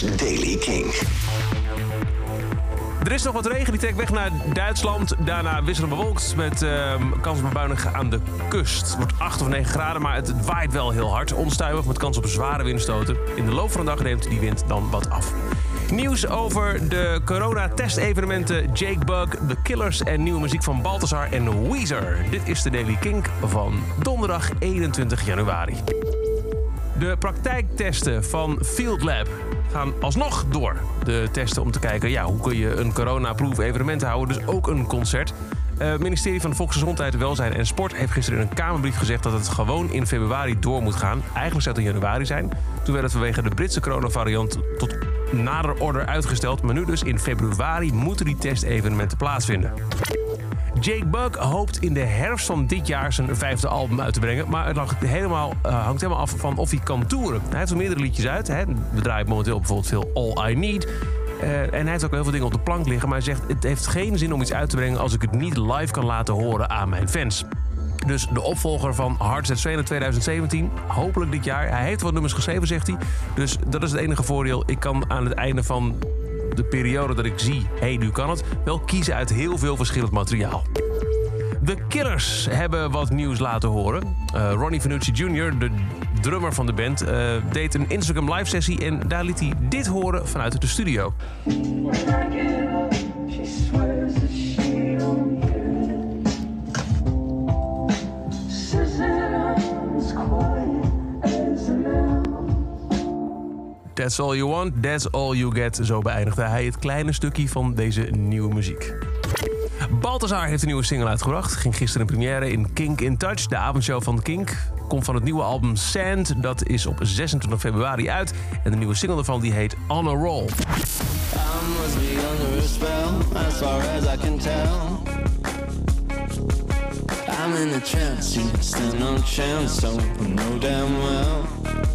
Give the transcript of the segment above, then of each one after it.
Daily King. Er is nog wat regen, die trekt weg naar Duitsland. Daarna wisselend bewolkt met ehm, kans op bebuinigen aan de kust. Het wordt 8 of 9 graden, maar het waait wel heel hard. Onstuimig met kans op zware windstoten. In de loop van de dag neemt die wind dan wat af. Nieuws over de corona-testevenementen Jake Bug, The Killers en nieuwe muziek van Balthazar en Weezer. Dit is de Daily Kink van donderdag 21 januari. De praktijktesten van Field Lab gaan alsnog door. De testen om te kijken ja, hoe kun je een coronaproof evenement houden, dus ook een concert. Eh, Het ministerie van Volksgezondheid, Welzijn en Sport heeft gisteren in een Kamerbrief gezegd dat het gewoon in februari door moet gaan. Eigenlijk zou het in januari zijn. Toen werd het vanwege de Britse coronavariant tot nader order uitgesteld. Maar nu dus in februari moeten die testevenementen plaatsvinden. Jake Bug hoopt in de herfst van dit jaar zijn vijfde album uit te brengen. Maar het helemaal, eh, hangt helemaal af van of hij kan toeren. Hij heeft al meerdere liedjes uit. Hè. We draaien momenteel bijvoorbeeld veel All I Need. Eh, en hij heeft ook heel veel dingen op de plank liggen. Maar hij zegt, het heeft geen zin om iets uit te brengen... als ik het niet live kan laten horen aan mijn fans. Dus de opvolger van Hard Trainer 2017, hopelijk dit jaar. Hij heeft wat nummers geschreven, zegt hij. Dus dat is het enige voordeel. Ik kan aan het einde van de periode dat ik zie, hé, hey, nu kan het... wel kiezen uit heel veel verschillend materiaal. De Killers hebben wat nieuws laten horen. Eh, Ronnie Vanucci Jr., de drummer van de band, eh, deed een Instagram live sessie en daar liet hij dit horen vanuit de studio. That's all you want, that's all you get. Zo beëindigde hij het kleine stukje van deze nieuwe muziek. Balthazar heeft een nieuwe single uitgebracht. Ging gisteren in première in Kink in Touch, de avondshow van Kink. Komt van het nieuwe album Sand. Dat is op 26 februari uit. En de nieuwe single daarvan die heet On a Roll. I'm in a trance, you stand no chance, damn well.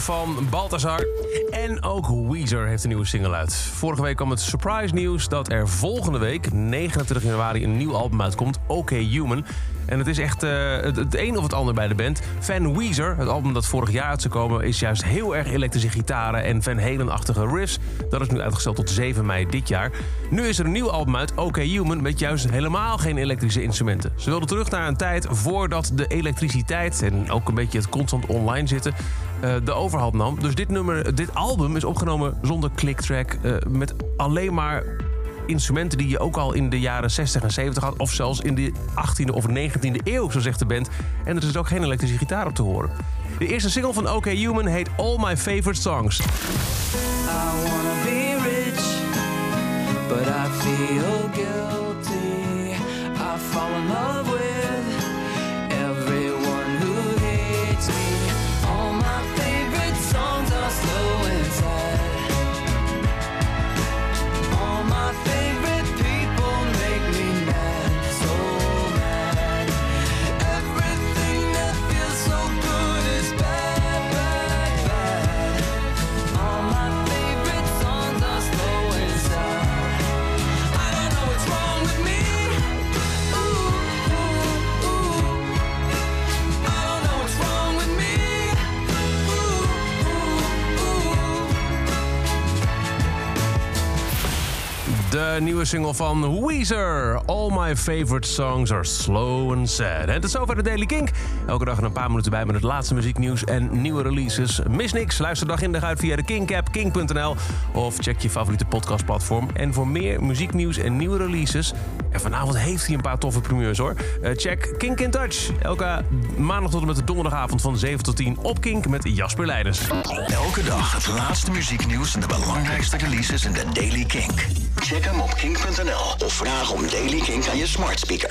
Van Balthazar. En ook Weezer heeft een nieuwe single uit. Vorige week kwam het surprise nieuws dat er volgende week, 29 januari, een nieuw album uitkomt. OK Human. En het is echt eh, het, een of het ander bij de band. Van Weezer, het album dat vorig jaar uit zou komen, is juist heel erg elektrische gitaren en Van Halen-achtige riffs. Dat is nu uitgesteld tot 7 mei dit jaar. Nu is er een nieuw album uit, OK Human, met juist helemaal geen elektrische instrumenten. Ze wilden terug naar een tijd voordat de elektriciteit en ook een beetje het constant online zitten eh, de overhand nam. Dus dit, nummer, dit album is opgenomen zonder clicktrack, eh, met alleen maar instrumenten die je ook al in de jaren 60 en 70 had. Of zelfs in de 18e of 19e eeuw, zo zegt de band. En er is ook geen elektrische gitaar op te horen. De eerste single van OK Human heet All My Favorite Songs. I wanna be rich, but I feel guilty. I fall in love with De nieuwe single van Weezer. All my favorite songs are slow and sad. En tot zover de Daily Kink. Elke dag een paar minuten bij met het laatste muzieknieuws en nieuwe releases. Mis niks, luister dag in dag uit via de Kink-app, kink.nl... of check je favoriete podcastplatform. En voor meer muzieknieuws en nieuwe releases... en vanavond heeft hij een paar toffe primeurs hoor... eh, check Kink in Touch. Elke maandag tot en met de donderdagavond van 7 tot 10 op Kink met Jasper Leiders. Elke dag het laatste muzieknieuws en de belangrijkste releases in de Daily Kink. Check op of vraag om Daily Kink aan je smart speaker.